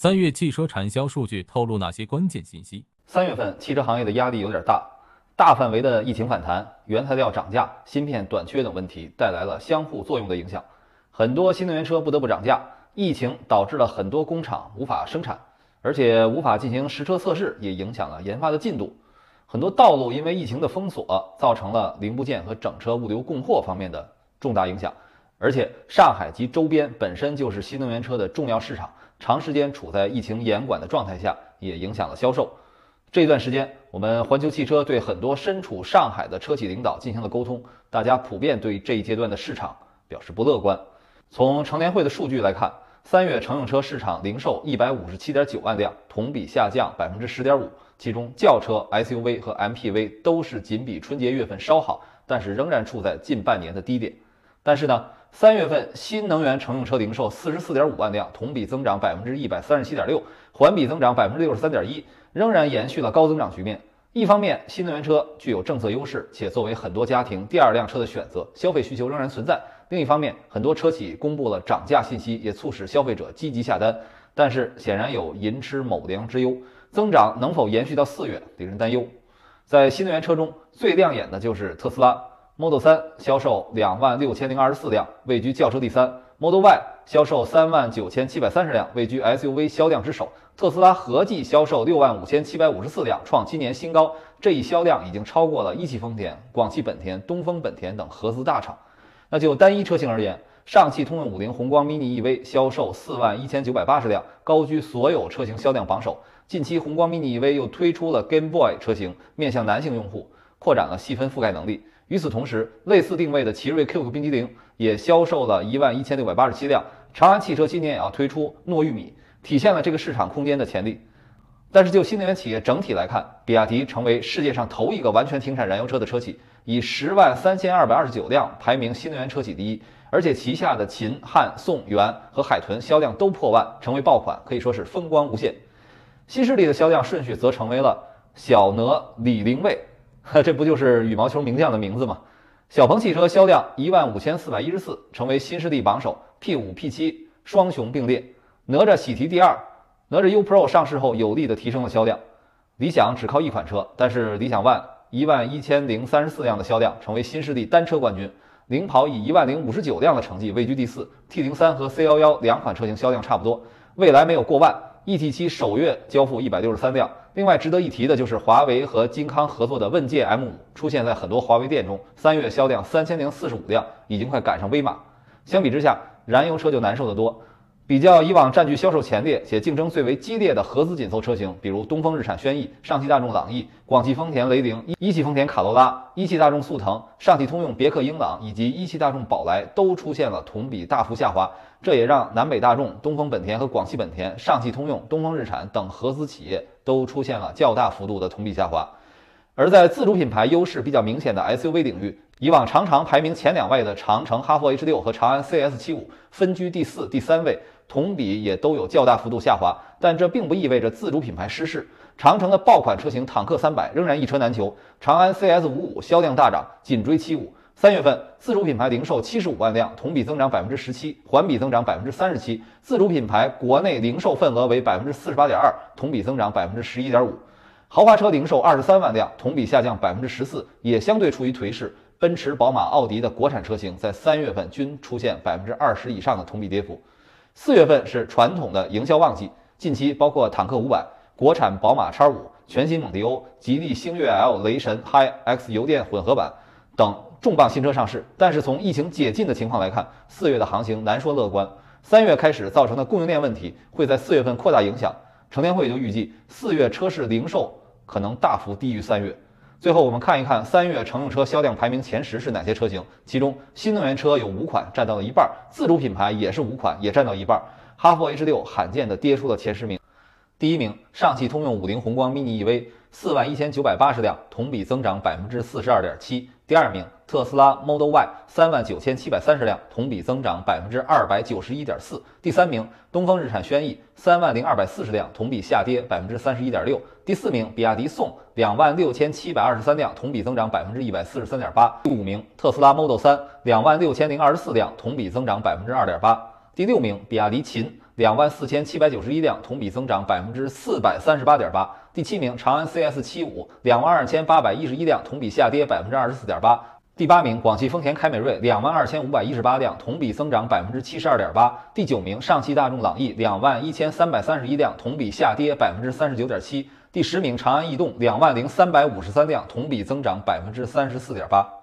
三月汽车产销数据透露哪些关键信息？三月份汽车行业的压力有点大，大范围的疫情反弹、原材料涨价、芯片短缺等问题带来了相互作用的影响，很多新能源车不得不涨价。疫情导致了很多工厂无法生产，而且无法进行实车测试，也影响了研发的进度。很多道路因为疫情的封锁，造成了零部件和整车物流供货方面的重大影响。而且上海及周边本身就是新能源车的重要市场。长时间处在疫情严管的状态下，也影响了销售。这段时间，我们环球汽车对很多身处上海的车企领导进行了沟通，大家普遍对这一阶段的市场表示不乐观。从乘联会的数据来看，三月乘用车市场零售一百五十七点九万辆，同比下降百分之十点五。其中，轿车、SUV 和 MPV 都是仅比春节月份稍好，但是仍然处在近半年的低点。但是呢？三月份新能源乘用车零售四十四点五万辆，同比增长百分之一百三十七点六，环比增长百分之六十三点一，仍然延续了高增长局面。一方面，新能源车具有政策优势，且作为很多家庭第二辆车的选择，消费需求仍然存在；另一方面，很多车企公布了涨价信息，也促使消费者积极下单。但是，显然有寅吃卯粮之忧，增长能否延续到四月，令人担忧。在新能源车中最亮眼的就是特斯拉。Model 3销售两万六千零二十四辆，位居轿车第三；Model Y 销售三万九千七百三十辆，位居 SUV 销量之首。特斯拉合计销售六万五千七百五十四辆，创今年新高。这一销量已经超过了一汽丰田、广汽本田、东风本田等合资大厂。那就单一车型而言，上汽通用五菱宏光 mini EV 销售四万一千九百八十辆，高居所有车型销量榜首。近期宏光 mini EV 又推出了 Game Boy 车型，面向男性用户，扩展了细分覆盖能力。与此同时，类似定位的奇瑞 QQ 冰激凌也销售了一万一千六百八十七辆。长安汽车今年也要推出糯玉米，体现了这个市场空间的潜力。但是就新能源企业整体来看，比亚迪成为世界上头一个完全停产燃油车的车企，以十万三千二百二十九辆排名新能源车企第一。而且旗下的秦、汉、宋、元和海豚销量都破万，成为爆款，可以说是风光无限。新势力的销量顺序则成为了小哪、李凌卫。这不就是羽毛球名将的名字吗？小鹏汽车销量一万五千四百一十四，成为新势力榜首，P 五 P 七双雄并列。哪吒喜提第二，哪吒 U Pro 上市后有力的提升了销量。理想只靠一款车，但是理想 ONE 一万一千零三十四辆的销量，成为新势力单车冠军，领跑以一万零五十九辆的成绩位居第四。T 零三和 C 幺幺两款车型销量差不多，未来没有过万。E-T 七首月交付一百六十三辆。另外值得一提的就是华为和金康合作的问界 M5 出现在很多华为店中，三月销量三千零四十五辆，已经快赶上威马。相比之下，燃油车就难受得多。比较以往占据销售前列且竞争最为激烈的合资紧凑车型，比如东风日产轩逸、上汽大众朗逸、广汽丰田雷凌、一汽丰田卡罗拉、一汽大众速腾、上汽通用别克英朗以及一汽大众宝来，都出现了同比大幅下滑。这也让南北大众、东风本田和广汽本田、上汽通用、东风日产等合资企业都出现了较大幅度的同比下滑。而在自主品牌优势比较明显的 SUV 领域，以往常常排名前两位的长城、哈弗 H 六和长安 CS 七五分居第四、第三位。同比也都有较大幅度下滑，但这并不意味着自主品牌失势。长城的爆款车型坦克三百仍然一车难求，长安 CS 五五销量大涨，紧追七五。三月份自主品牌零售七十五万辆，同比增长百分之十七，环比增长百分之三十七。自主品牌国内零售份额为百分之四十八点二，同比增长百分之十一点五。豪华车零售二十三万辆，同比下降百分之十四，也相对处于颓势。奔驰、宝马、奥迪的国产车型在三月份均出现百分之二十以上的同比跌幅。四月份是传统的营销旺季，近期包括坦克五百、国产宝马叉五、全新蒙迪欧、吉利星越 L、雷神 Hi X 油电混合版等重磅新车上市。但是从疫情解禁的情况来看，四月的行情难说乐观。三月开始造成的供应链问题会在四月份扩大影响。乘联会就预计四月车市零售可能大幅低于三月。最后，我们看一看三月乘用车销量排名前十是哪些车型？其中，新能源车有五款，占到了一半；自主品牌也是五款，也占到一半。哈弗 H 六罕见的跌出了前十名。第一名，上汽通用五菱宏光 mini EV，四万一千九百八十辆，同比增长百分之四十二点七。第二名，特斯拉 Model Y，三万九千七百三十辆，同比增长百分之二百九十一点四。第三名，东风日产轩逸，三万零二百四十辆，同比下跌百分之三十一点六。第四名，比亚迪宋，两万六千七百二十三辆，同比增长百分之一百四十三点八。第五名，特斯拉 Model 三，两万六千零二十四辆，同比增长百分之二点八。第六名，比亚迪秦两万四千七百九十一辆，同比增长百分之四百三十八点八。第七名，长安 CS 七五两万二千八百一十一辆，同比下跌百分之二十四点八。第八名，广汽丰田凯美瑞两万二千五百一十八辆，同比增长百分之七十二点八。第九名，上汽大众朗逸两万一千三百三十一辆，同比下跌百分之三十九点七。第十名，长安逸动两万零三百五十三辆，同比增长百分之三十四点八。